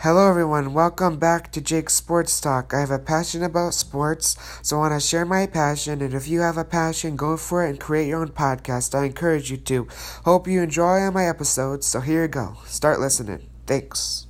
Hello, everyone. Welcome back to Jake's Sports Talk. I have a passion about sports, so I want to share my passion. And if you have a passion, go for it and create your own podcast. I encourage you to. Hope you enjoy my episodes. So here you go. Start listening. Thanks.